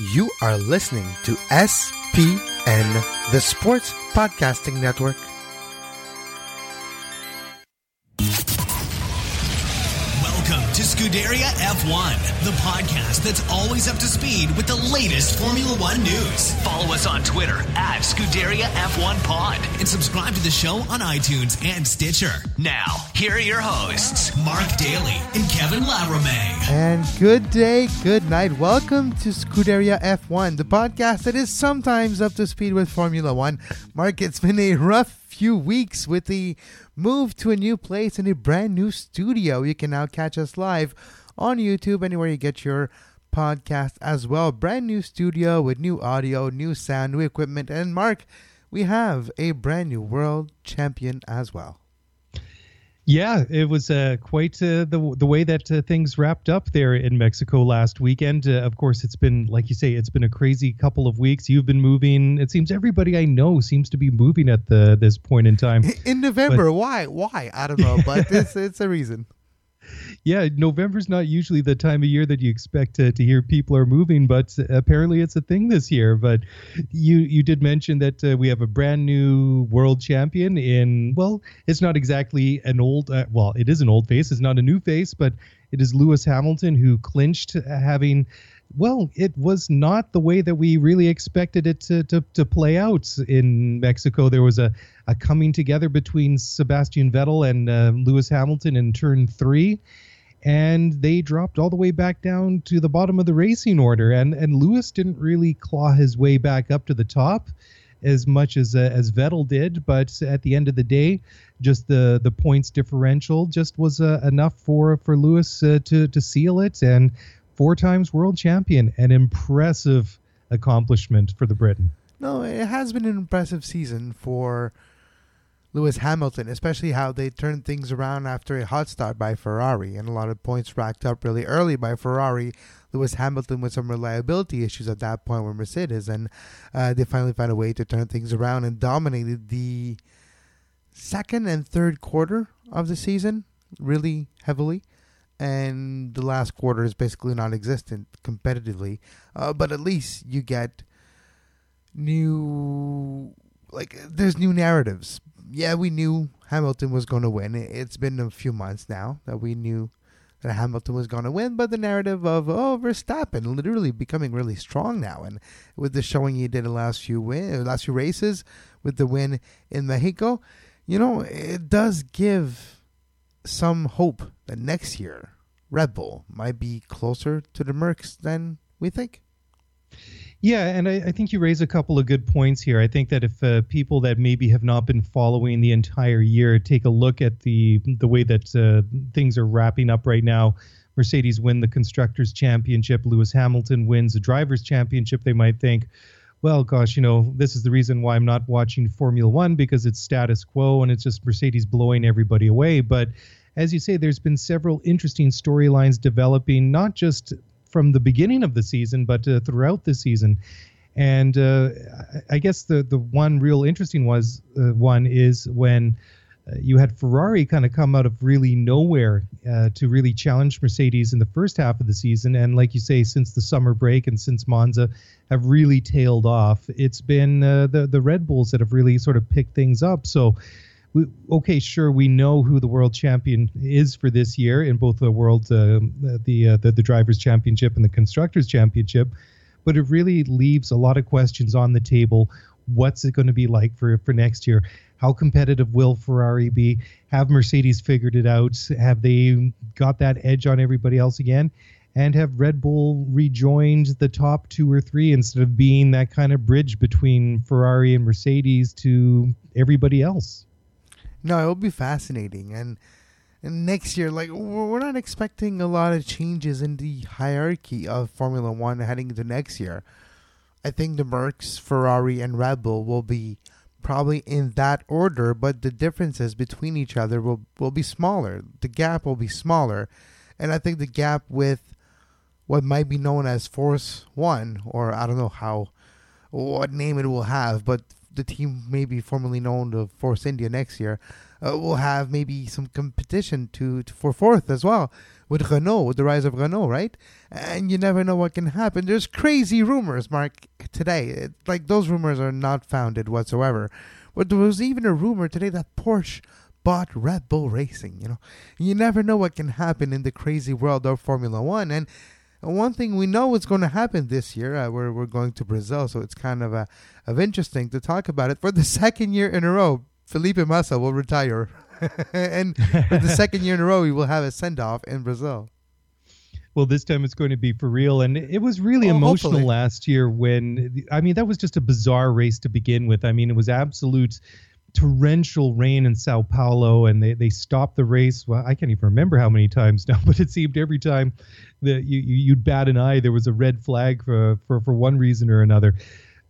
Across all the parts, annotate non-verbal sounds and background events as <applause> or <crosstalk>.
You are listening to SPN, the Sports Podcasting Network. Scuderia F1, the podcast that's always up to speed with the latest Formula One news. Follow us on Twitter at Scuderia F1 Pod and subscribe to the show on iTunes and Stitcher. Now, here are your hosts, Mark Daly and Kevin Laramie. And good day, good night. Welcome to Scuderia F1, the podcast that is sometimes up to speed with Formula One. Mark, it's been a rough few weeks with the move to a new place and a brand new studio. You can now catch us live on YouTube, anywhere you get your podcast as well. Brand new studio with new audio, new sound, new equipment. And Mark, we have a brand new world champion as well. Yeah, it was uh, quite uh, the the way that uh, things wrapped up there in Mexico last weekend. Uh, of course, it's been like you say, it's been a crazy couple of weeks. You've been moving. It seems everybody I know seems to be moving at the this point in time. In November, but, why? Why? I don't know, but <laughs> it's it's a reason yeah, November's not usually the time of year that you expect to, to hear people are moving, but apparently it's a thing this year. But you you did mention that uh, we have a brand new world champion in well, it's not exactly an old uh, well, it is an old face. It's not a new face, but it is Lewis Hamilton who clinched having well, it was not the way that we really expected it to, to, to play out in Mexico. There was a, a coming together between Sebastian Vettel and uh, Lewis Hamilton in turn three, and they dropped all the way back down to the bottom of the racing order. And, and Lewis didn't really claw his way back up to the top as much as uh, as Vettel did, but at the end of the day, just the the points differential just was uh, enough for for Lewis uh, to to seal it and four times world champion, an impressive accomplishment for the Briton. No, it has been an impressive season for Lewis Hamilton, especially how they turned things around after a hot start by Ferrari and a lot of points racked up really early by Ferrari. Lewis Hamilton with some reliability issues at that point with Mercedes, and uh, they finally found a way to turn things around and dominated the second and third quarter of the season really heavily and the last quarter is basically non-existent competitively. Uh, but at least you get new, like there's new narratives. Yeah, we knew Hamilton was going to win. It's been a few months now that we knew that Hamilton was going to win, but the narrative of oh Verstappen literally becoming really strong now, and with the showing he did the last few win, uh, last few races, with the win in Mexico, you know, it does give some hope that next year Red Bull might be closer to the Mercs than we think. Yeah, and I, I, think you raise a couple of good points here. I think that if uh, people that maybe have not been following the entire year take a look at the the way that uh, things are wrapping up right now, Mercedes win the constructors championship, Lewis Hamilton wins the drivers championship. They might think, well, gosh, you know, this is the reason why I'm not watching Formula One because it's status quo and it's just Mercedes blowing everybody away. But as you say, there's been several interesting storylines developing, not just from the beginning of the season, but uh, throughout the season. And uh, I guess the the one real interesting was uh, one is when uh, you had Ferrari kind of come out of really nowhere uh, to really challenge Mercedes in the first half of the season, and like you say, since the summer break and since Monza have really tailed off, it's been the the Red Bulls that have really sort of picked things up. So we, okay, sure, we know who the world champion is for this year in both the world, uh, the, uh, the the drivers' championship and the constructors' championship, but it really leaves a lot of questions on the table. What's it going to be like for for next year? How competitive will Ferrari be? Have Mercedes figured it out? Have they got that edge on everybody else again? And have Red Bull rejoined the top two or three instead of being that kind of bridge between Ferrari and Mercedes to everybody else? No, it will be fascinating, and And next year, like we're not expecting a lot of changes in the hierarchy of Formula One heading into next year. I think the Mercs, Ferrari, and Red Bull will be probably in that order, but the differences between each other will, will be smaller. The gap will be smaller. And I think the gap with what might be known as Force One, or I don't know how, what name it will have, but the team maybe formerly known to Force India next year, uh, will have maybe some competition to, to, for fourth as well with Renault, with the rise of Renault, right? And you never know what can happen. There's crazy rumors, Mark, today. It, like those rumors are not founded whatsoever. But there was even a rumor today that Porsche bought Red Bull Racing. You know, you never know what can happen in the crazy world of Formula One. And one thing we know is going to happen this year. Uh, we're we're going to Brazil, so it's kind of a, of interesting to talk about it for the second year in a row. Felipe Massa will retire. <laughs> and for the second year in a row, we will have a send off in Brazil. Well, this time it's going to be for real. And it was really oh, emotional hopefully. last year when, I mean, that was just a bizarre race to begin with. I mean, it was absolute torrential rain in Sao Paulo, and they, they stopped the race. Well, I can't even remember how many times <laughs> now, but it seemed every time that you, you'd bat an eye, there was a red flag for, for, for one reason or another.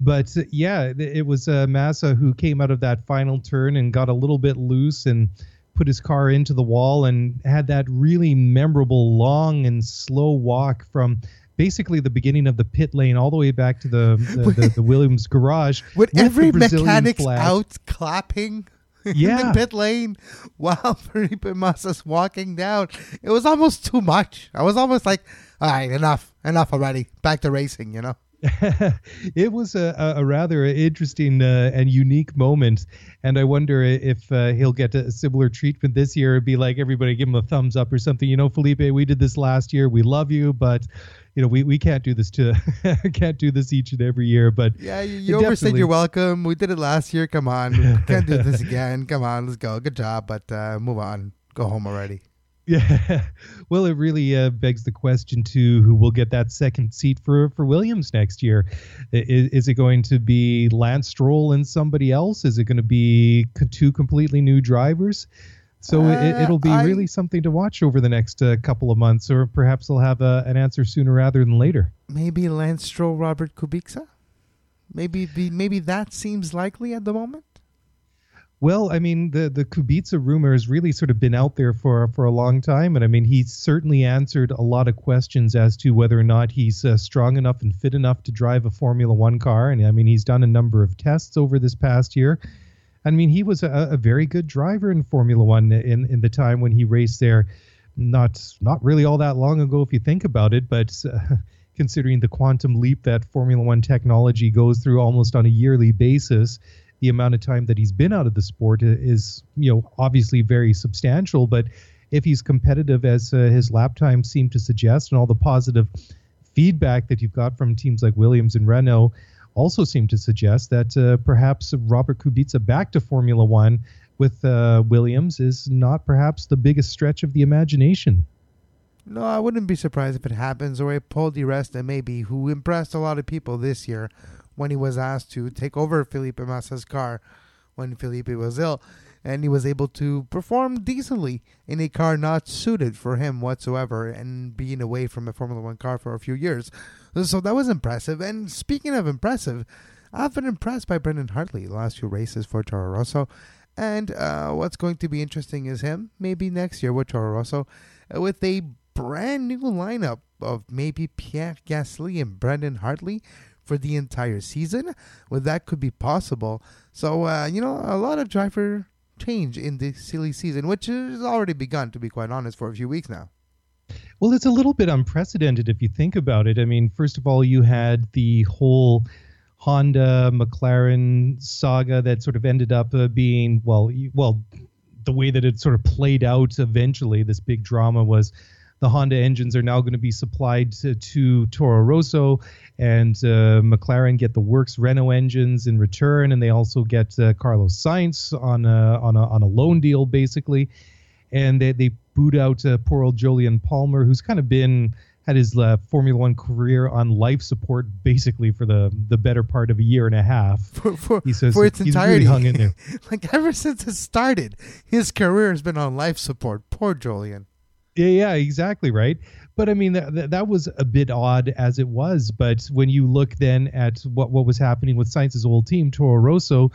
But uh, yeah, it was uh, Massa who came out of that final turn and got a little bit loose and put his car into the wall and had that really memorable long and slow walk from basically the beginning of the pit lane all the way back to the <laughs> the, the, the Williams garage. With, with every mechanics flag. out clapping yeah. <laughs> in the pit lane while <laughs> Felipe Massa's walking down. It was almost too much. I was almost like, all right, enough, enough already. Back to racing, you know. it was a, a rather interesting uh, and unique moment, and I wonder if uh, he'll get a similar treatment this year. It'd be like everybody give him a thumbs up or something. You know, Felipe, we did this last year. We love you, but you know, we, we can't do this to <laughs> can't do this each and every year. But yeah, you, you overstayed your welcome. We did it last year. Come on, we <laughs> can't do this again. Come on, let's go. Good job, but uh, move on. Go home already. <laughs> Yeah, well, it really uh, begs the question to who will get that second seat for for Williams next year. Is, is, it going to be Lance Stroll and somebody else? Is it going to be two completely new drivers? So uh, it, will be I, really something to watch over the next uh, couple of months, or perhaps they'll have uh, an answer sooner rather than later. Maybe Lance Stroll, Robert Kubica. Maybe be, maybe that seems likely at the moment. Well, I mean, the the Kubica rumor has really sort of been out there for for a long time, and I mean, he's certainly answered a lot of questions as to whether or not he's uh, strong enough and fit enough to drive a Formula One car. And I mean, he's done a number of tests over this past year. I mean, he was a, a very good driver in Formula One in in the time when he raced there. Not not really all that long ago, if you think about it, but. Uh, <laughs> considering the quantum leap that Formula One technology goes through almost on a yearly basis, the amount of time that he's been out of the sport is, you know, obviously very substantial. But if he's competitive, as uh, his lap time seemed to suggest, and all the positive feedback that you've got from teams like Williams and Renault also seem to suggest that uh, perhaps Robert Kubica back to Formula One with uh, Williams is not perhaps the biggest stretch of the imagination. No, I wouldn't be surprised if it happens, or a Paul di Resta maybe, who impressed a lot of people this year when he was asked to take over Felipe Massa's car when Felipe was ill. And he was able to perform decently in a car not suited for him whatsoever and being away from a Formula One car for a few years. So that was impressive. And speaking of impressive, I've been impressed by Brendan Hartley the last few races for Toro Rosso. And uh, what's going to be interesting is him maybe next year with Toro Rosso uh, with a brand new lineup of maybe Pierre Gasly and Brendan Hartley for the entire season. Well, that could be possible. So, uh, you know, a lot of driver change in the silly season, which has already begun, to be quite honest, for a few weeks now. Well, it's a little bit unprecedented if you think about it. I mean, first of all, you had the whole Honda McLaren saga that sort of ended up uh, being well, well, the way that it sort of played out eventually. This big drama was the Honda engines are now going to be supplied to, to Toro Rosso, and uh, McLaren get the Works Renault engines in return, and they also get uh, Carlos Sainz on a, on a on a loan deal basically, and they they boot out uh, poor old Jolyon Palmer, who's kind of been had his uh, Formula One career on life support basically for the the better part of a year and a half. <laughs> For, for, He says for its he's entirety, really hung in there. <laughs> like ever since it started, his career has been on life support. Poor Jolyon. Yeah, yeah, exactly right. But I mean, that, that, that was a bit odd as it was. But when you look then at what, what was happening with Sainz's old team, Toro Rosso,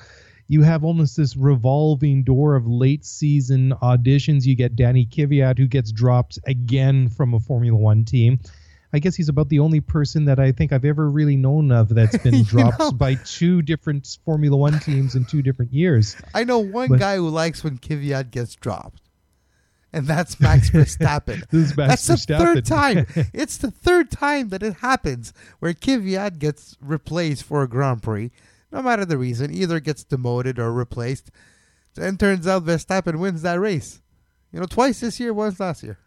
you have almost this revolving door of late season auditions. You get Danny Kvyat, who gets dropped again from a Formula One team. I guess he's about the only person that I think I've ever really known of that's <laughs> been dropped know- by two different Formula One teams in two different years. I know one But- guy who likes when Kvyat gets dropped, and that's Max <laughs> Verstappen. This is Max that's the third time. <laughs> it's the third time that it happens where Kvyat gets replaced for a Grand Prix, no matter the reason, either gets demoted or replaced, and turns out Verstappen wins that race. You know, twice this year, once last year.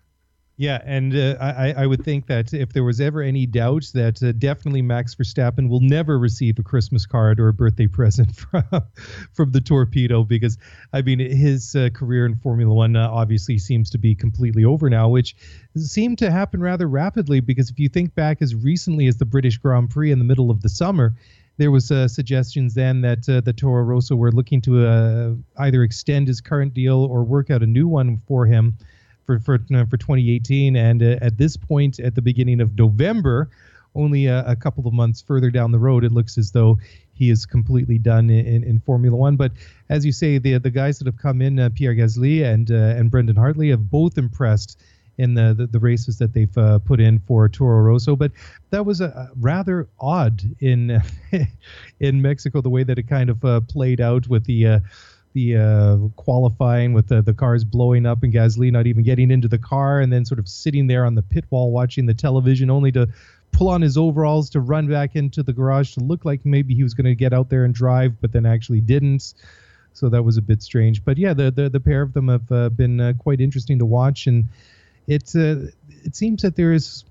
Yeah, and uh, I, I would think that if there was ever any doubt, that uh, definitely Max Verstappen will never receive a Christmas card or a birthday <laughs> present from from the torpedo, because I mean his uh, career in Formula One uh, obviously seems to be completely over now, which seemed to happen rather rapidly. Because if you think back as recently as the British Grand Prix in the middle of the summer, there was uh, suggestions then that uh, the Toro Rosso were looking to uh, either extend his current deal or work out a new one for him for for uh, for 2018. And uh, at this point, at the beginning of November, only a, a couple of months further down the road, it looks as though he is completely done in, in, Formula One. But as you say, the the guys that have come in, uh, Pierre Gasly and and Brendan Hartley, have both impressed in the, the, the races that they've uh, put in for Toro Rosso. But that was a, rather odd in <laughs> in Mexico the way that it kind of uh, played out with the. Uh, the uh, qualifying with the, the cars blowing up and Gasly not even getting into the car and then sort of sitting there on the pit wall watching the television only to pull on his overalls to run back into the garage to look like maybe he was going to get out there and drive but then actually didn't so that was a bit strange but yeah the the, the pair of them have uh, been uh, quite interesting to watch and it's uh, it seems that there is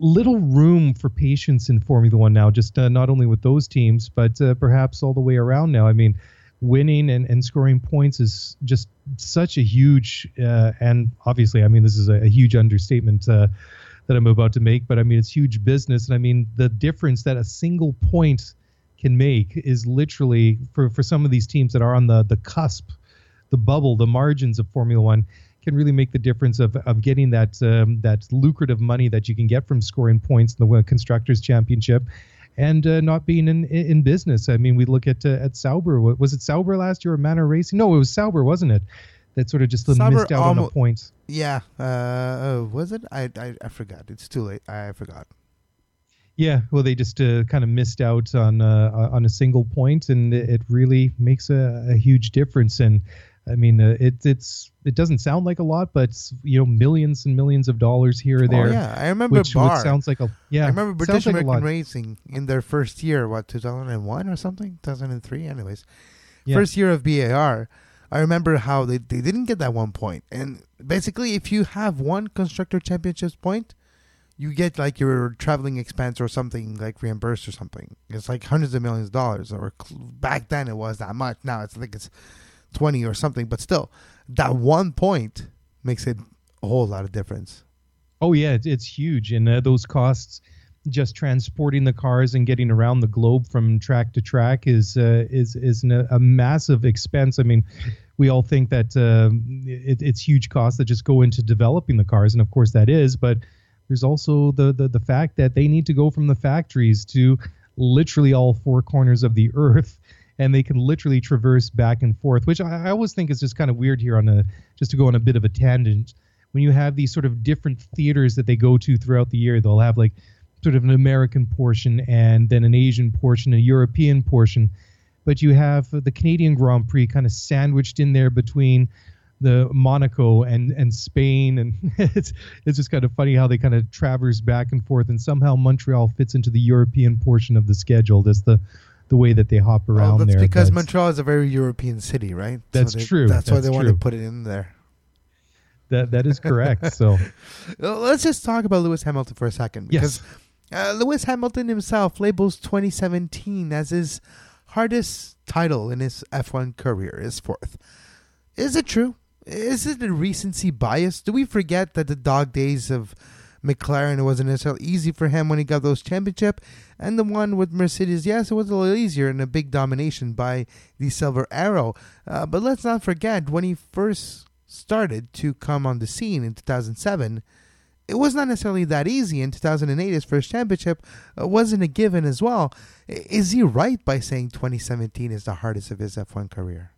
little room for patience in Formula One now, just uh, not only with those teams, but uh, perhaps all the way around now. I mean, winning and, and scoring points is just such a huge, uh, and obviously, I mean, this is a, a huge understatement uh, that I'm about to make, but I mean, it's huge business. And I mean, the difference that a single point can make is literally for, for some of these teams that are on the, the cusp, the bubble, the margins of Formula One can really make the difference of, of getting that um, that lucrative money that you can get from scoring points in the constructors championship and uh, not being in in business i mean we look at uh, at sauber was it sauber last year or manor racing no it was sauber wasn't it that sort of just Sauber missed out on almo- the points Yeah. Uh, uh, was it? I, I I forgot. It's too late. I forgot. yeah well they just uh, kind of missed out on uh, on a single point and it it really makes a, a huge difference and I mean, uh, it, it's it doesn't sound like a lot, but you know, millions and millions of dollars here or there. Oh, yeah. I remember which, which sounds like a yeah. I remember British like American lot. Racing in their first year, what 2001 or something, 2003. Anyways, Yeah. first year of BAR. I remember how they they didn't get that one point, and basically, if you have one constructor championships point, you get like your traveling expense or something like reimbursed or something. It's like hundreds of millions of dollars, or cl- back then it was that much. Now it's like it's twenty or something, but still, that one point makes it a whole lot of difference. Oh yeah, it's, it's huge, and uh, those costs, just transporting the cars and getting around the globe from track to track is uh, is is an, a massive expense. I mean, we all think that um, it, it's huge costs that just go into developing the cars, and of course that is, but there's also the, the the fact that they need to go from the factories to literally all four corners of the <laughs> earth and they can literally traverse back and forth which I, I always think is just kind of weird here on a just to go on a bit of a tangent when you have these sort of different theaters that they go to throughout the year they'll have like sort of an american portion and then an asian portion a european portion but you have the canadian grand prix kind of sandwiched in there between the Monaco and and Spain, and <laughs> it's it's just kind of funny how they kind of traverse back and forth, and somehow Montreal fits into the European portion of the schedule. That's the the way that they hop around Well, that's there. because That's- Montreal is a very European city, right? That's they- true. That's, why That's they want to put it in there. that that is correct. So <laughs> Let's just talk about Lewis Hamilton for a second. Because uh, Lewis Hamilton himself labels 2017 as his hardest title in his F1 career, his fourth. Is it true? Is it a recency bias? Do we forget that the dog days of McLaren, it wasn't necessarily easy for him when he got those championship. And the one with Mercedes, yes, it was a little easier and a big domination by the Silver Arrow. Uh, but let's not forget, when he first started to come on the scene in 2007, it was not necessarily that easy. In 2008, his first championship uh, wasn't a given as well. Is he right by saying 2017 is the hardest of his F1 career?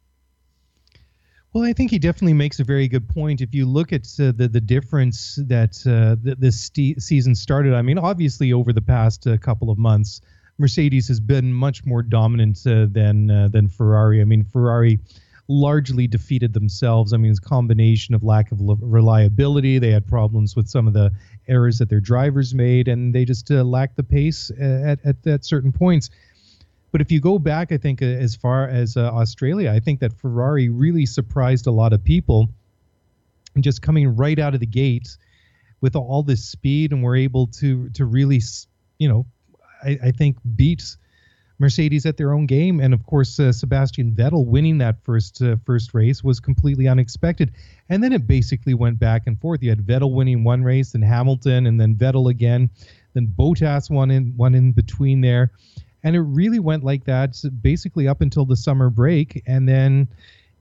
Well, I think he definitely makes a very good point. If you look at uh, the the difference that uh, th- this st- season started, I mean, obviously over the past uh, couple of months, Mercedes has been much more dominant uh, than uh, than Ferrari. I mean, Ferrari largely defeated themselves. I mean, it's a combination of lack of reliability. They had problems with some of the errors that their drivers made, and they just uh, lacked the pace at, at, at certain points. But if you go back, I think uh, as far as uh, Australia, I think that Ferrari really surprised a lot of people, and just coming right out of the gate with all this speed, and we're able to to really, you know, I, I think beat Mercedes at their own game, and of course uh, Sebastian Vettel winning that first uh, first race was completely unexpected. And then it basically went back and forth. You had Vettel winning one race, then Hamilton, and then Vettel again, then Bottas one in one in between there and it really went like that basically up until the summer break. And then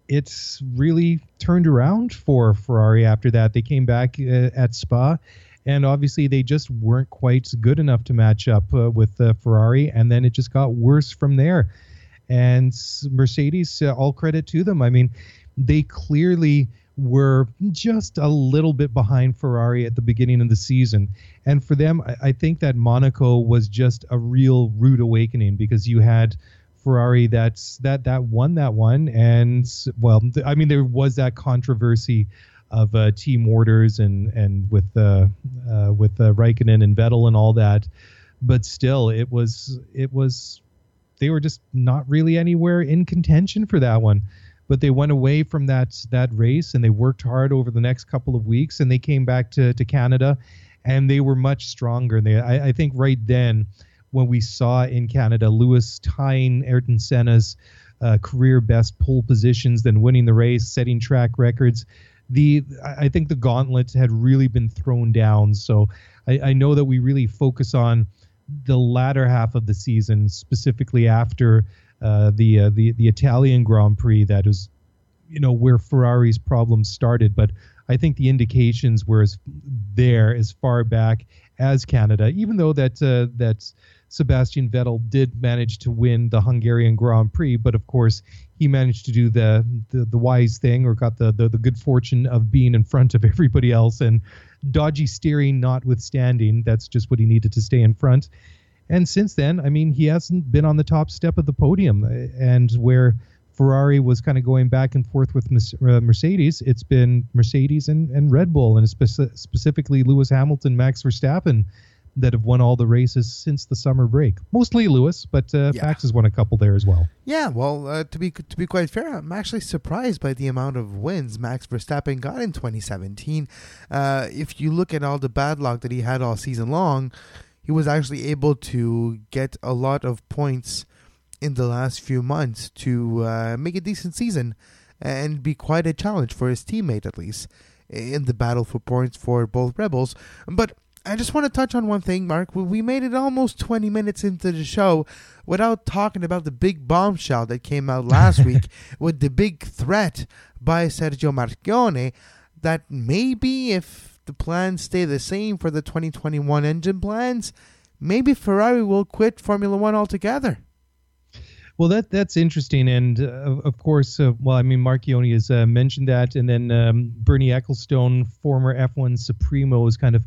it's really turned around for Ferrari after that. They came back uh, at Spa. And obviously they just weren't quite good enough to match up uh, with uh, Ferrari. And then it just got worse from there. And Mercedes uh, all credit to them. I mean they clearly were just a little bit behind Ferrari at the beginning of the season. And for them, I, I think that Monaco was just a real rude awakening because you had Ferrari that's that that won that one, and well, I mean there was that controversy of uh, team orders and and with uh, uh, with uh, Raikkonen and Vettel and all that, but still it was it was they were just not really anywhere in contention for that one but they went away from that that race and they worked hard over the next couple of weeks and they came back to, to Canada and they were much stronger. And They I, I think right then when we saw in Canada Lewis tying Ayrton Senna's uh, career best pole positions, then winning the race, setting track records. The I think the gauntlet had really been thrown down. So I, I know that we really focus on the latter half of the season, specifically after uh, the uh, the the Italian Grand Prix that is, you know, where Ferrari's problems started. But I think the indications were as there as far back as Canada, even though that uh, that Sebastian Vettel did manage to win the Hungarian Grand Prix, but of course he managed to do the the, the wise thing or got the, the the good fortune of being in front of <laughs> everybody else and dodgy steering notwithstanding, that's just what he needed to stay in front. And since then, I mean, he hasn't been on the top step of the podium. And where Ferrari was kind of going back and forth with uh, Mercedes, it's been Mercedes and, and Red Bull, and speci- specifically Lewis Hamilton, Max Verstappen, that have won all the races since the summer break. Mostly Lewis, but uh, yeah. Max has won a couple there as well. Yeah, well, uh, to be to be quite fair, I'm actually surprised by the amount of wins Max Verstappen got in 2017. Uh, if you look at all the bad luck that he had all season long he was actually able to get a lot of points in the last few months to uh, make a decent season and be quite a challenge for his teammate, at least, in the battle for points for both Rebels. But I just want to touch on one thing, Mark. We made it almost 20 minutes into the show without talking about the big bombshell that came out last <laughs> week with the big threat by Sergio Marchionne that maybe if the plans stay the same for the 2021 engine plans, maybe Ferrari will quit Formula One altogether. Well, that that's interesting, and uh, of course, uh, well, I mean, Marchionne has uh, mentioned that, and then um, Bernie Ecclestone, former F1 Supremo, has kind of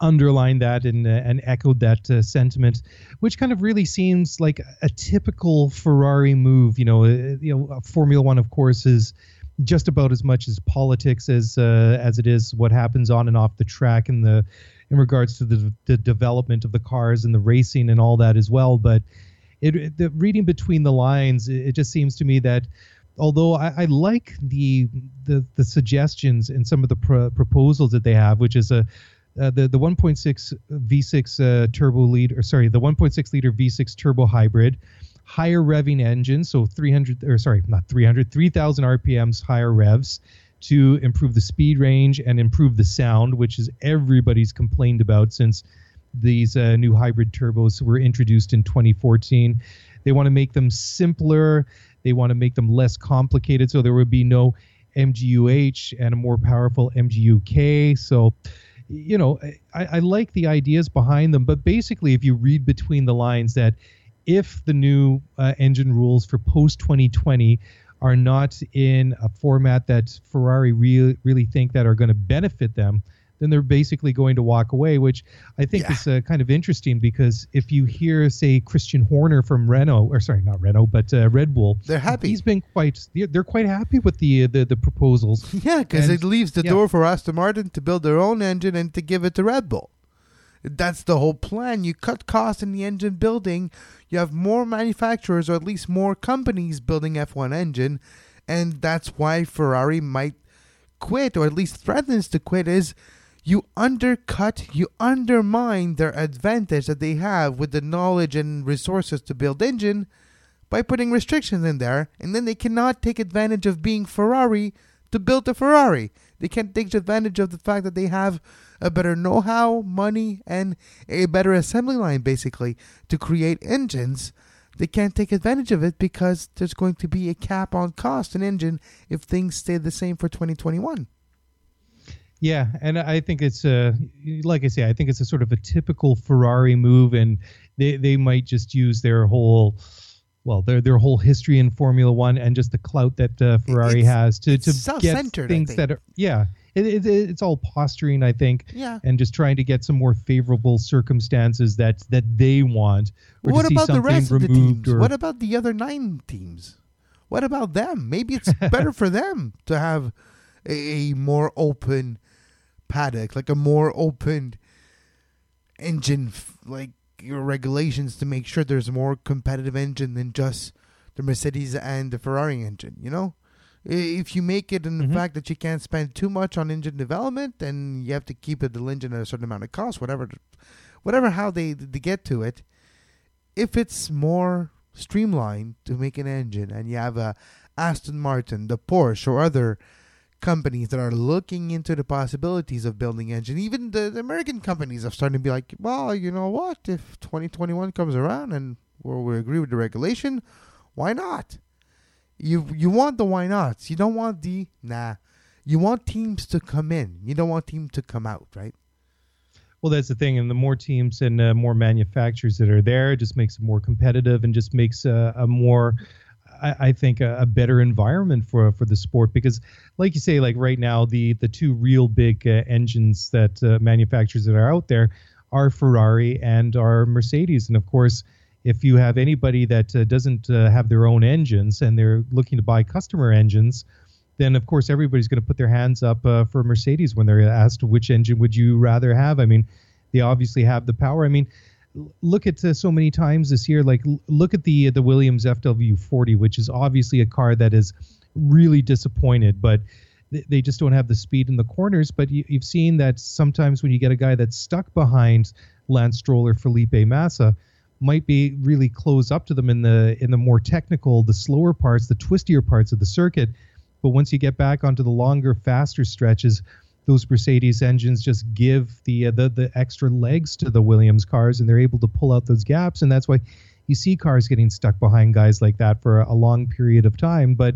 underlined that and uh, and echoed that uh, sentiment, which kind of really seems like a typical Ferrari move. You know, uh, you know, Formula One, of course, is just about as much as politics as uh, as it is what happens on and off the track in the in regards to the the development of the cars and the racing and all that as well. But it the reading between the lines, it, it just seems to me that although I, I, like the, the the suggestions and some of the pro- proposals that they have, which is a uh, the the 1.6 V6 uh, turbo lead or sorry the 1.6 liter V6 turbo hybrid higher revving engine, so 300 or sorry, not 300, 3000 RPMs higher revs, to improve the speed range and improve the sound, which is everybody's complained about since these uh, new hybrid turbos were introduced in 2014. They want to make them simpler. They want to make them less complicated, so there would be no MGUH and a more powerful MGUK. So, you know, I, I like the ideas behind them, but basically, if you read between the lines, that if the new uh, engine rules for post 2020 are not in a format that Ferrari really really think that are going to benefit them, then they're basically going to walk away, which I think yeah. is uh, kind of interesting because if you hear, say, Christian Horner from Renault, or sorry, not Renault, but uh, Red Bull, they're happy. He's been quite, they're quite happy with the uh, the, the proposals. Yeah, because it leaves the yeah. door for Aston Martin to build their own engine and to give it to Red Bull. That's the whole plan. You cut costs in the engine building. You have more manufacturers, or at least more companies, building F1 engine, and that's why Ferrari might quit, or at least threatens to quit. Is you undercut, you undermine their advantage that they have with the knowledge and resources to build engine by putting restrictions in there, and then they cannot take advantage of being Ferrari to build a Ferrari. They can't take advantage of the fact that they have a better know how, money, and a better assembly line basically to create engines. They can't take advantage of it because there's going to be a cap on cost an engine if things stay the same for 2021. Yeah, and I think it's a like I say, I think it's a sort of a typical Ferrari move, and they they might just use their whole well their their whole history in Formula One and just the clout that uh, Ferrari it's, has to to get things that are yeah. It, it, it's all posturing, I think, yeah. and just trying to get some more favorable circumstances that that they want. what about the rest of the teams? Or, what about the other nine teams? What about them? Maybe it's <laughs> better for them to have a, a more open paddock, like a more open engine, like your regulations to make sure there's a more competitive engine than just the Mercedes and the Ferrari engine. You know, if you make it in the mm-hmm. fact that you can't spend too much on engine development, and you have to keep the engine at a certain amount of cost, whatever, whatever how they they get to it. If it's more streamlined to make an engine, and you have a Aston Martin, the Porsche, or other companies that are looking into the possibilities of building engine. Even the, the American companies are starting to be like, well, you know what? If 2021 comes around and we agree with the regulation, why not? You you want the why nots. You don't want the nah. You want teams to come in. You don't want teams to come out, right? Well, that's the thing, and the more teams and uh, more manufacturers that are there, just makes it more competitive and just makes uh, a more I, I think a, a, better environment for for the sport because, like you say, like right now the the two real big uh, engines that uh, manufacturers that are out there are Ferrari and are Mercedes, and of course. If you have anybody that uh, doesn't uh, have their own engines and they're looking to buy customer engines, then of course everybody's going to put their hands up uh, for Mercedes when they're asked which engine would you rather have. I mean, they obviously have the power. I mean, look at uh, so many times this year. Like look at the the Williams FW40, which is obviously a car that is really disappointed, but they just don't have the speed in the corners. But you, have seen that sometimes when you get a guy that's stuck behind Lance Stroll or Felipe Massa, might be really close up to them in the in the more technical, the slower parts, the twistier parts of the circuit. But once you get back onto the longer, faster stretches, those Mercedes engines just give the, uh, the the extra legs to the Williams cars, and they're able to pull out those gaps, and that's why you see cars getting stuck behind guys like that for a, long period of time. But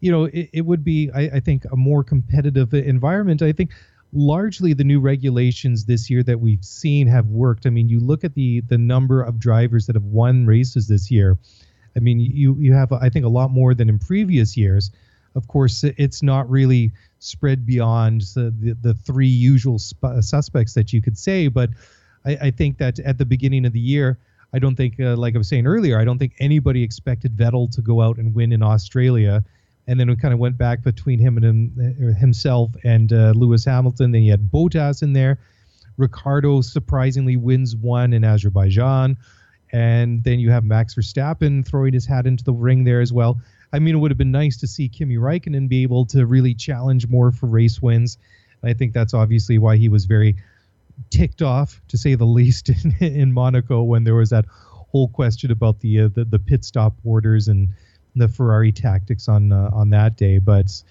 you know, it, it would be, I, I think, a more competitive environment. I think largely the new regulations this year that we've seen have worked. I mean, you look at the the number of drivers that have won races this year. I mean, you you have I think a lot more than in previous years. Of course, it's not really spread beyond the, the, the three usual sp- suspects that you could say. But I, I, think that at the beginning of the year, I don't think, uh, like I was saying earlier, I don't think anybody expected Vettel to go out and win in Australia. And then we kind of went back between him and him, uh, himself and uh, Lewis Hamilton. Then you had Bottas in there. Ricciardo surprisingly wins one in Azerbaijan. And then you have Max Verstappen throwing his hat into the ring there as well. I mean, it would have been nice to see Kimi Raikkonen be able to really challenge more for race wins. I think that's obviously why he was very ticked off, to say the <laughs> least, in, in Monaco when there was that whole question about the uh, the, the, pit stop orders and the Ferrari tactics on uh, on that day. But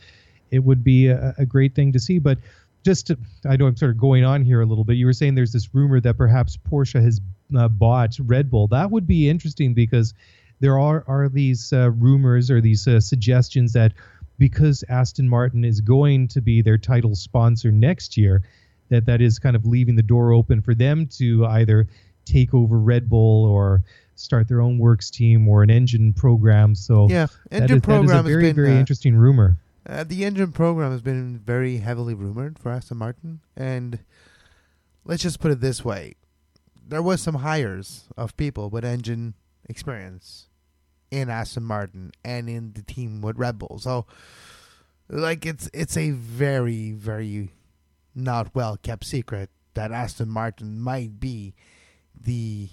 it would be a, a great thing to see. But just to, I know I'm sort of going on here a little bit. You were saying there's this rumor that perhaps Porsche has uh, bought Red Bull. That would be interesting because there are are these uh, rumors or these uh, suggestions that because Aston Martin is going to be their title sponsor next year, that that is kind of leaving the door open for them to either take over Red Bull or start their own works team or an engine program. So yeah, engine is, program that is a very been, very uh, interesting rumor. Uh, the engine program has been very heavily rumored for Aston Martin, and let's just put it this way: there was some hires of people with engine experience in Aston Martin and in the team with Red Bull. So, like, it's it's a very very not well kept secret that Aston Martin might be the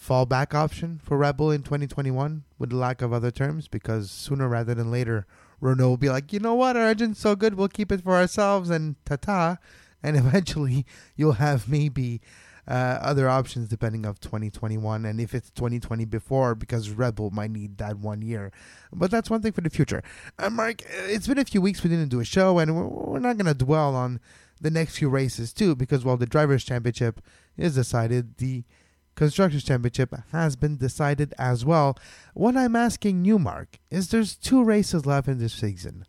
fallback option for Red Bull in 2021 with the lack of other terms because sooner rather than later Renault will be like, you know what, our engine's so good, we'll keep it for ourselves and ta-ta. And <laughs> eventually you'll have maybe uh, other options depending of 2021 and if it's 2020 before because Red Bull might need that one year. But that's one thing for the future. Uh, Mark, it's been a few weeks we didn't do a show and we're, we're not going to dwell on the next few races too because while the Drivers' Championship is decided, the Constructors' Championship has been decided as well. What I'm asking you, Mark, is there's two races left in this season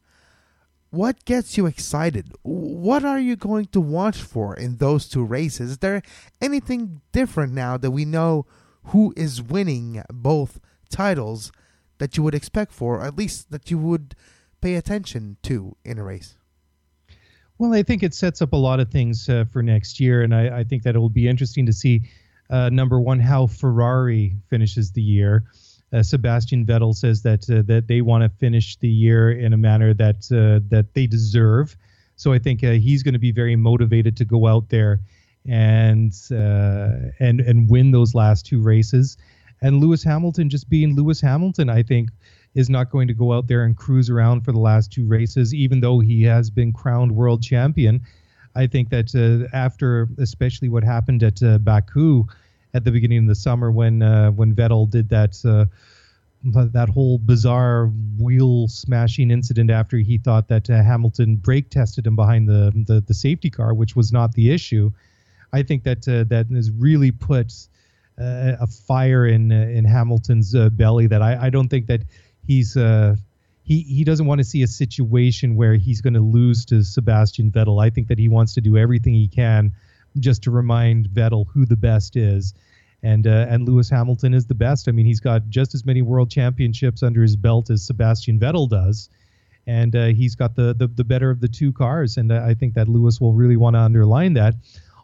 what gets you excited? What are you going to watch for in those two races? Is there anything different now that we know who is winning both titles that you would expect for, or at least that you would pay attention to in a race? Well, I think it sets up a lot of things uh, for next year, and I, I, think that it will be interesting to see, uh, number one, how Ferrari finishes the year. Uh, Sebastian Vettel says that uh, that they want to finish the year in a manner that uh, that they deserve. So I think uh, he's going to be very motivated to go out there and uh, and and win those last two races. And Lewis Hamilton, just being Lewis Hamilton, I think is not going to go out there and cruise around for the last two races, even though he has been crowned world champion. I think that uh, after, especially what happened at Baku at the beginning of the summer when uh, when Vettel did that uh, that whole bizarre wheel smashing incident after he thought that uh, Hamilton brake tested him behind the, the, the safety car, which was not the issue. I think that uh, that has really put uh, a fire in uh, in Hamilton's belly that I, I don't think that he's he he doesn't want to see a situation where he's going to lose to Sebastian Vettel. I think that he wants to do everything he can just to remind Vettel who the best is. And uh, and Lewis Hamilton is the best. I mean, he's got just as many world championships under his belt as Sebastian Vettel does, and uh, he's got the, the the better of the two cars. And uh, I think that Lewis will really want to underline that.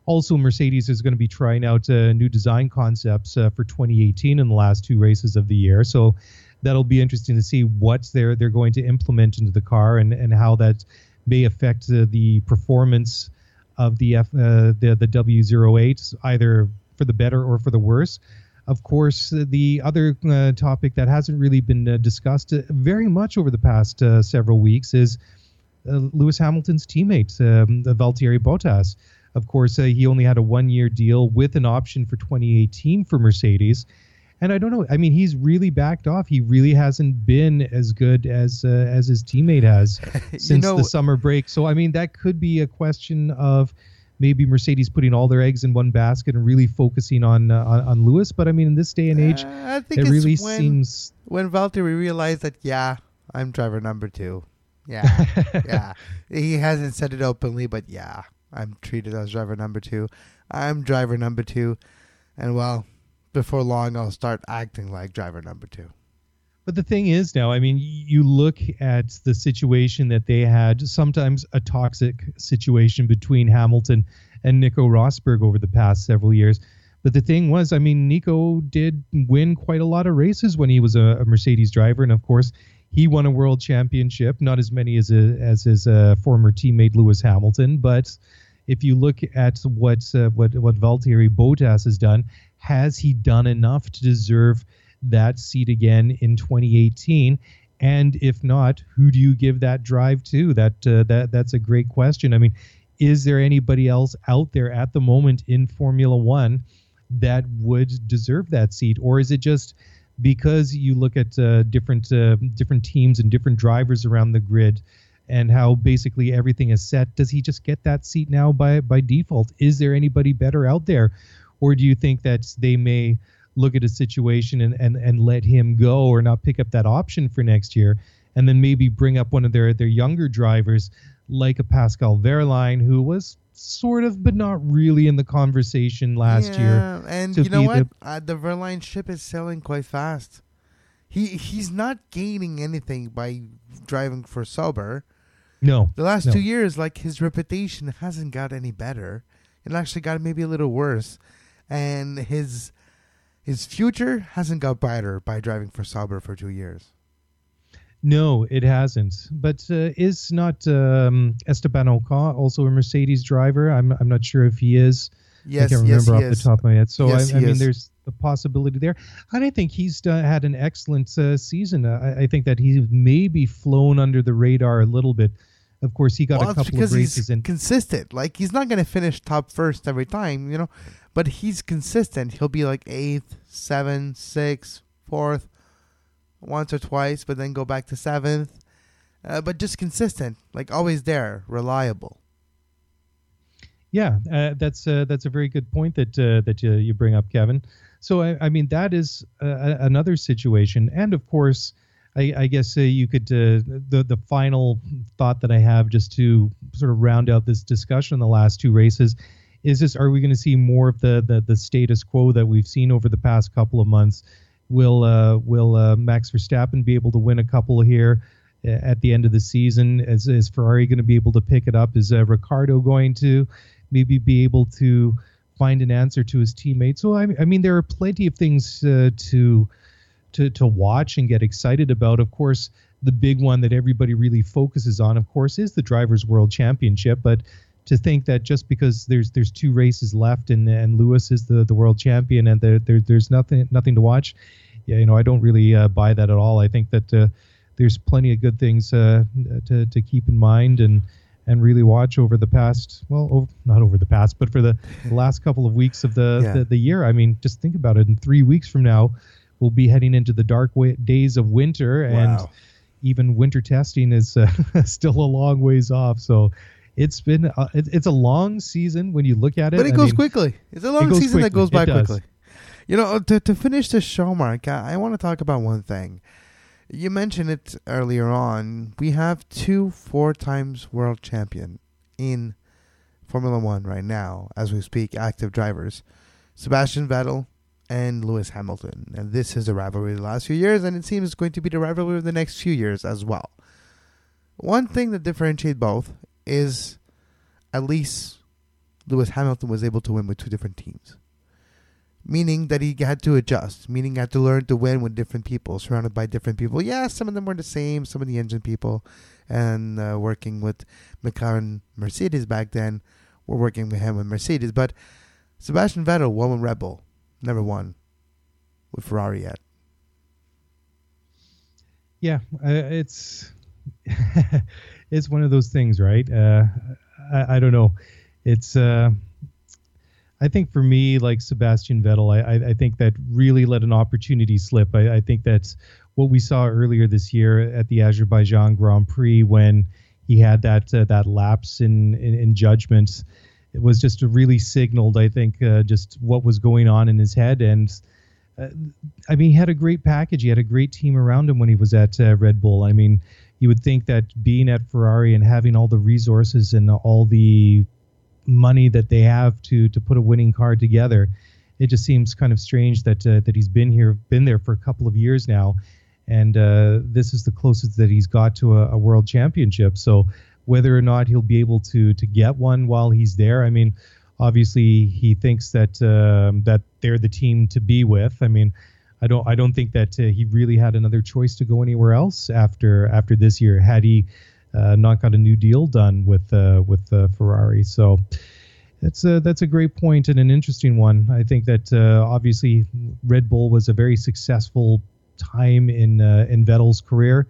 Also, Mercedes is going to be trying out uh, new design concepts uh, for 2018 in the last two races of the year. So that'll be interesting to see what they're they're going to implement into the car and and how that may affect uh, the performance of the F, uh, the the W08, either for the better or for the worse. Of course, uh, the other uh, topic that hasn't really been uh, discussed uh, very much over the past uh, several weeks is Lewis Hamilton's teammate, um, Valtteri Bottas. Of course, he only had a one-year deal with an option for 2018 for Mercedes. And I don't know. I mean, he's really backed off. He really hasn't been as good as uh, as his teammate has <laughs> since you know, the summer break. So I mean, that could be a question of maybe Mercedes putting all their eggs in one basket and really focusing on uh, on, on, Lewis. But I mean, in this day and age, uh, it really when, seems when Valtteri realized that yeah, I'm driver number two. Yeah, <laughs> yeah. He hasn't said it openly, but yeah, I'm treated as driver number two. I'm driver number two, and well, before long I'll start acting like driver number two. But the thing is now, I mean, you look at the situation that they had, sometimes a toxic situation between Hamilton and Nico Rosberg over the past several years. But the thing was, I mean, Nico did win quite a lot of races when he was a, a Mercedes driver, and of course, he won a world championship, not as many as a, as his uh, former teammate Lewis Hamilton, but if you look at what uh, what what Valtteri Bottas has done, has he done enough to deserve that seat again in 2018? And if not, who do you give that drive to? That uh, that that's a great question. I mean, is there anybody else out there at the moment in Formula One that would deserve that seat, or is it just because you look at uh, different uh, different teams and different drivers around the grid and how basically everything is set does he just get that seat now by by default is there anybody better out there or do you think that they may look at a situation and, and, and let him go or not pick up that option for next year and then maybe bring up one of their, their younger drivers like a Pascal Wehrlein who was sort of but not really in the conversation last yeah, year. And you know what? The, uh, the Wehrlein ship is selling quite fast. He he's not gaining anything by driving for Sauber. No. The last no. two years, like his reputation hasn't got any better. It actually got maybe a little worse. And his his future hasn't got brighter by driving for Sauber for two years. No, it hasn't. But uh, is not um, Esteban Ocon also a Mercedes driver? I'm I'm not sure if he is. Yes, I can't remember yes, off is. the top of my head. So yes, I, I mean, is. there's the possibility there, and I think he's uh, had an excellent uh, season. I, I, think that he's maybe flown under the radar a little bit. Of course, he got well, a couple of races he's in. consistent. Like he's not going to finish top first every time, you know, but he's consistent. He'll be like eighth, seventh, sixth, fourth, once or twice, but then go back to seventh. Uh, but just consistent, like always there, reliable. Yeah, uh, that's uh, that's a very good point that uh, that you, you bring up, Kevin. So I, I mean that is uh, another situation, and of course, I, I guess uh, you could the the final thought that I have just to sort of round out this discussion in the last two races is this: Are we going to see more of the, the the status quo that we've seen over the past couple of months? Will uh, will uh, Max Verstappen be able to win a couple here at the end of the season? Is, is Ferrari going to be able to pick it up? Is uh, Ricciardo going to maybe be able to find an answer to his teammates? So I, I mean, there are plenty of things uh, to to to watch and get excited about. Of course, the big one that everybody really focuses on, of course, is the Drivers' World Championship. But to think that just because there's there's two races left and and Lewis is the the world champion and there, there there's nothing nothing to watch, yeah, you know, I don't really uh, buy that at all. I think that uh, there's plenty of good things uh, to to keep in mind and and really watch over the past well over, not over the past but for the, the last couple of weeks of the, Yeah. the the year. I mean, just think about it. In three weeks from now, we'll be heading into the dark days of winter and Wow. even winter testing is uh, <laughs> still a long ways off. So it's been uh, it, it's a long season when you look at it. But it I goes mean, quickly. It's a long goes season that goes by quickly. You know, to to finish the show, Mark, I, I want to talk about one thing. You mentioned it earlier on. We have two four times world champion in Formula One right now, as we speak, active drivers. Sebastian Vettel and Lewis Hamilton. And this is the rivalry of the last few years, and it seems it's going to be the rivalry of the next few years as well. One thing that differentiates both is at least Lewis Hamilton was able to win with two different teams. Meaning that he had to adjust, meaning he had to learn to win with different people, surrounded by different people. Yeah, some of them were the same, some of the engine people, and uh, working with McLaren Mercedes back then, were working with him with Mercedes. But Sebastian Vettel won with Red Bull, never won with Ferrari yet. yeah, uh, it's <laughs> it's one of those things, right? Uh, I, I don't know. It's uh, I think for me, like Sebastian Vettel, I, I, think that really let an opportunity slip. I, I think that's what we saw earlier this year at the Azerbaijan Grand Prix when he had that uh, that lapse in, in in judgment. It was just really signaled, I think, uh, just what was going on in his head and. Uh, I mean, he had a great package. He had a great team around him when he was at uh, Red Bull. I mean, you would think that being at Ferrari and having all the resources and all the money that they have to to put a winning car together, it just seems kind of strange that uh, that he's been here, been there for a couple of years now, and uh, this is the closest that he's got to a, a world championship. So whether or not he'll be able to to get one while he's there, I mean, obviously he thinks that um, that they're the team to be with. I mean. I don't. I don't think that uh, he really had another choice to go anywhere else after after this year. Had he uh, not got a new deal done with uh, with uh, Ferrari, so that's a that's a great point and an interesting one. I think that uh, obviously Red Bull was a very successful time in in Vettel's career,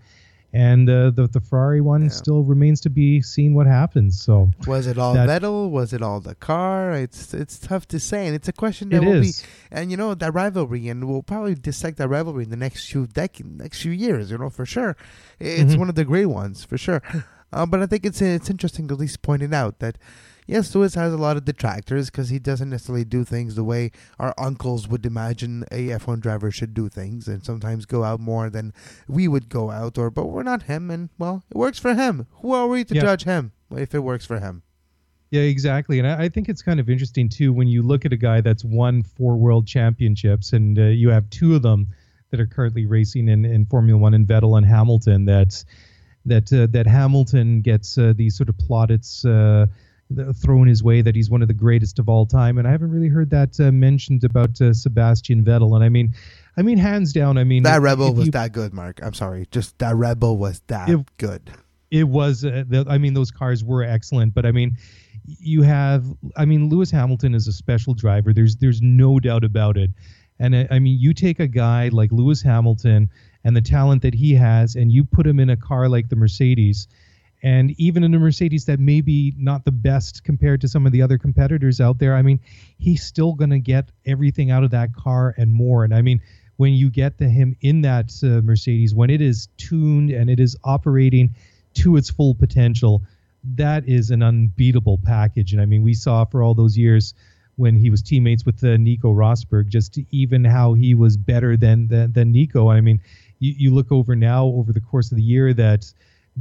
and uh, the the Ferrari one Yeah. still remains to be seen what happens. So Was it all That- Vettel? Was it all the car? It's it's tough to say, and it's a question that will is. be. And you know that rivalry, and we'll probably dissect that rivalry in the next few decades, next few years. You know for sure, it's Mhm. one of the great ones for sure. Uh, but I think it's it's interesting at least pointing out that yes, Lewis has a lot of detractors because he doesn't necessarily do things the way our uncles would imagine a F1 driver should do things, and sometimes go out more than we would go out. Or but we're not him, and well, it works for him. Who are we to Yeah. judge him if it works for him? Yeah, exactly. And I, I think it's kind of interesting too when you look at a guy that's won four world championships, and uh, you have two of them that are currently racing in, in Formula One, in Vettel and Hamilton. That's that uh, that Hamilton gets uh, these sort of plaudits uh, thrown his way that he's one of the greatest of all time, and I haven't really heard that uh, mentioned about uh, Sebastian Vettel. And I mean, I mean, hands down, I mean That Red Bull was you- that good, Mark. I'm sorry. Just that Red Bull was that It- good. it was uh, the, i mean those cars were excellent but i mean you have i mean lewis hamilton is a special driver there's there's no doubt about it and I, I mean you take a guy like lewis hamilton and the talent that he has and you put him in a car like the mercedes and even in a mercedes that may be not the best compared to some of the other competitors out there i mean he's still going to get everything out of that car and more and i mean when you get to him in that uh, mercedes when it is tuned and it is operating to its full potential, that is an unbeatable package. And I mean, we saw for all those years when he was teammates with uh, Nico Rosberg, just even how he was better than than, than Nico. I mean, you, you look over now over the course of the year that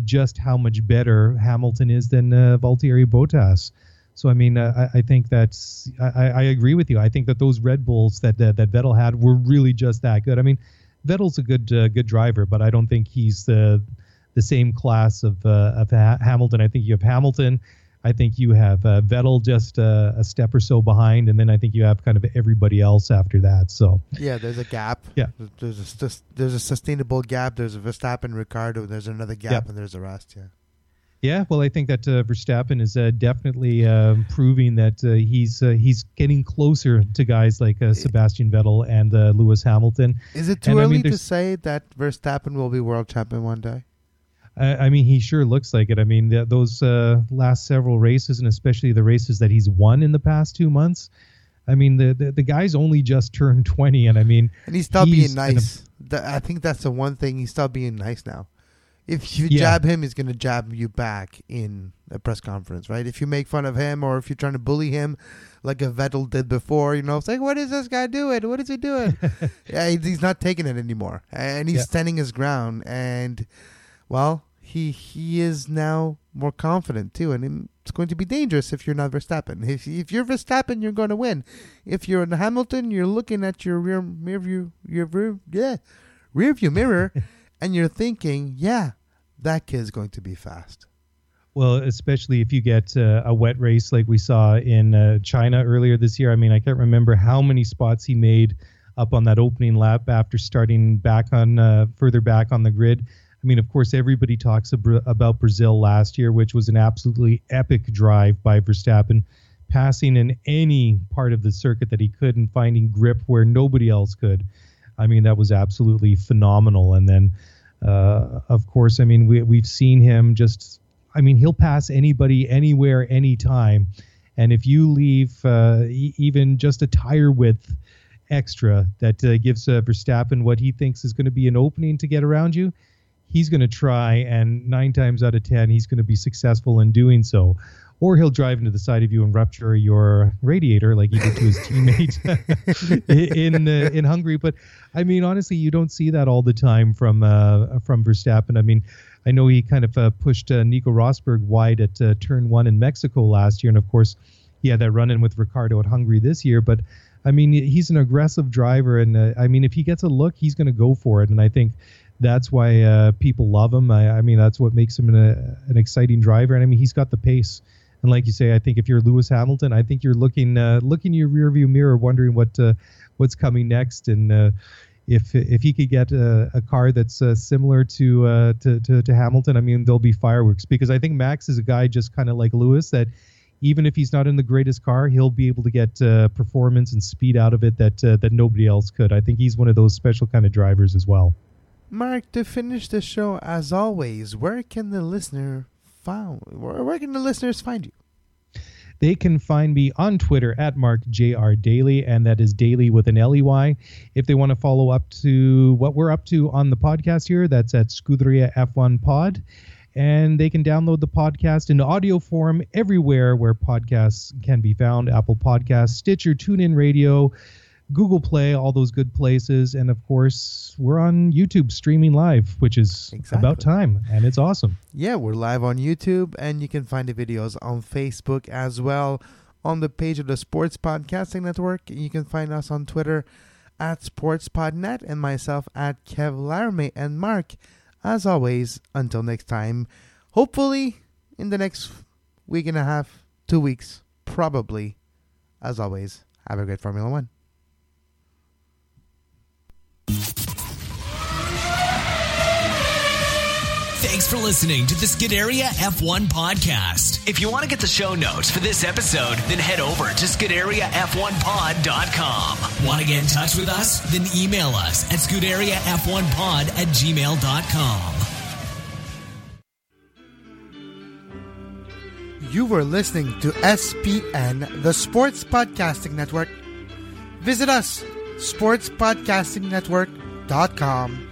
just how much better Hamilton is than uh, Valtteri Bottas. So I mean, uh, I, I think that's I, I agree with you. I think that those Red Bulls that that, that Vettel had were really just that good. I mean, Vettel's a good uh, good driver, but I don't think he's the the same class of uh, of ha- Hamilton. I think you have Hamilton. I think you have uh, Vettel just uh, a step or so behind, and then I think you have kind of everybody else after that. So Yeah, there's a gap. Yeah. There's a there's a sustainable gap. There's a Verstappen, Ricciardo. There's another gap, Yeah. and there's the rest. Yeah. yeah, well, I think that uh, Verstappen is uh, definitely uh, proving that uh, he's uh, he's getting closer to guys like uh, Sebastian Vettel and uh, Lewis Hamilton. Is it too And, I early mean, to say that Verstappen will be world champion one day? I, I mean, he sure looks like it. I mean, th- those uh, last several races, and especially the races that he's won in the past two months. I mean, the the, the guy's only just turned twenty, and I mean, And he's still He's being nice. I think that's the one thing. He's still being nice now. If you Yeah. jab him, he's going to jab you back in a press conference, right? If you make fun of him or if you're trying to bully him like a Vettel did before, you know, it's like, what is this guy doing? What is he doing? <laughs> yeah, he's not taking it anymore. And he's Yeah. standing his ground. And, well, he he is now more confident, too. And it's going to be dangerous if you're not Verstappen. If, if you're Verstappen, you're going to win. If you're in Hamilton, you're looking at your rear, rear view, your rear, yeah, rear view mirror, <laughs> and you're thinking, yeah, that kid's going to be fast. Well, especially if you get uh, a wet race like we saw in uh, China earlier this year. I mean, I can't remember how many spots he made up on that opening lap after starting back on uh, further back on the grid. I mean, of course, everybody talks ab- about Brazil last year, which was an absolutely epic drive by Verstappen, passing in any part of the circuit that he could and finding grip where nobody else could. I mean, that was absolutely phenomenal. And then, uh, of course, I mean, we, we've seen him just I mean, he'll pass anybody, anywhere, anytime. And if you leave uh, e- even just a tire width extra that uh, gives uh, Verstappen what he thinks is going to be an opening to get around you, he's going to try. And nine times out of 10, he's going to be successful in doing so. Or he'll drive into the side of you and rupture your radiator like he did to his teammate <laughs> in uh, in Hungary. But I mean, honestly, you don't see that all the time from uh, from Verstappen. I mean, I know he kind of uh, pushed uh, Nico Rosberg wide at uh, turn one in Mexico last year, and of course, he had that run in with Ricciardo at Hungary this year. But I mean, he's an aggressive driver, and uh, I mean, if he gets a look, he's going to go for it. And I think that's why uh, people love him. I, I mean, that's what makes him an, uh, an exciting driver. And I mean, he's got the pace. And like you say, I think if you're Lewis Hamilton, I think you're looking uh, looking in your rearview mirror, wondering what uh, what's coming next, and uh, if if he could get a, a car that's uh, similar to, uh, to to to Hamilton, I mean, there'll be fireworks because I think Max is a guy just kind of like Lewis that even if he's not in the greatest car, he'll be able to get uh, performance and speed out of it that uh, that nobody else could. I think he's one of those special kind of drivers as well. Mark, to finish the show, as always, where can the listener found? Where, where can the listeners find you? They can find me on Twitter at MarkJRDaily, and that is daily with an L E Y. If they want to follow up to what we're up to on the podcast here, that's at Scuderia F1 Pod. And they can download the podcast in audio form everywhere where podcasts can be found Apple Podcasts, Stitcher, TuneIn Radio, Google Play, all those good places. And of course, we're on YouTube streaming live, which is Exactly. about time. And it's awesome. Yeah, we're live on YouTube, and you can find the videos on Facebook as well. On the page of the Sports Podcasting Network, you can find us on Twitter at SportsPodNet and myself at Kev Laramie and Mark. As always, until next time, hopefully in the next week and a half, two weeks, probably. As always, have a great Formula One. Thanks for listening to the Scuderia F1 podcast. If you want to get the show notes for this episode, then head over to ScuderiaF1pod.com. Want to get in touch with us? Then email us at ScuderiaF1pod at gmail.com. You were listening to SPN, the Sports Podcasting Network. Visit us, sportspodcastingnetwork.com.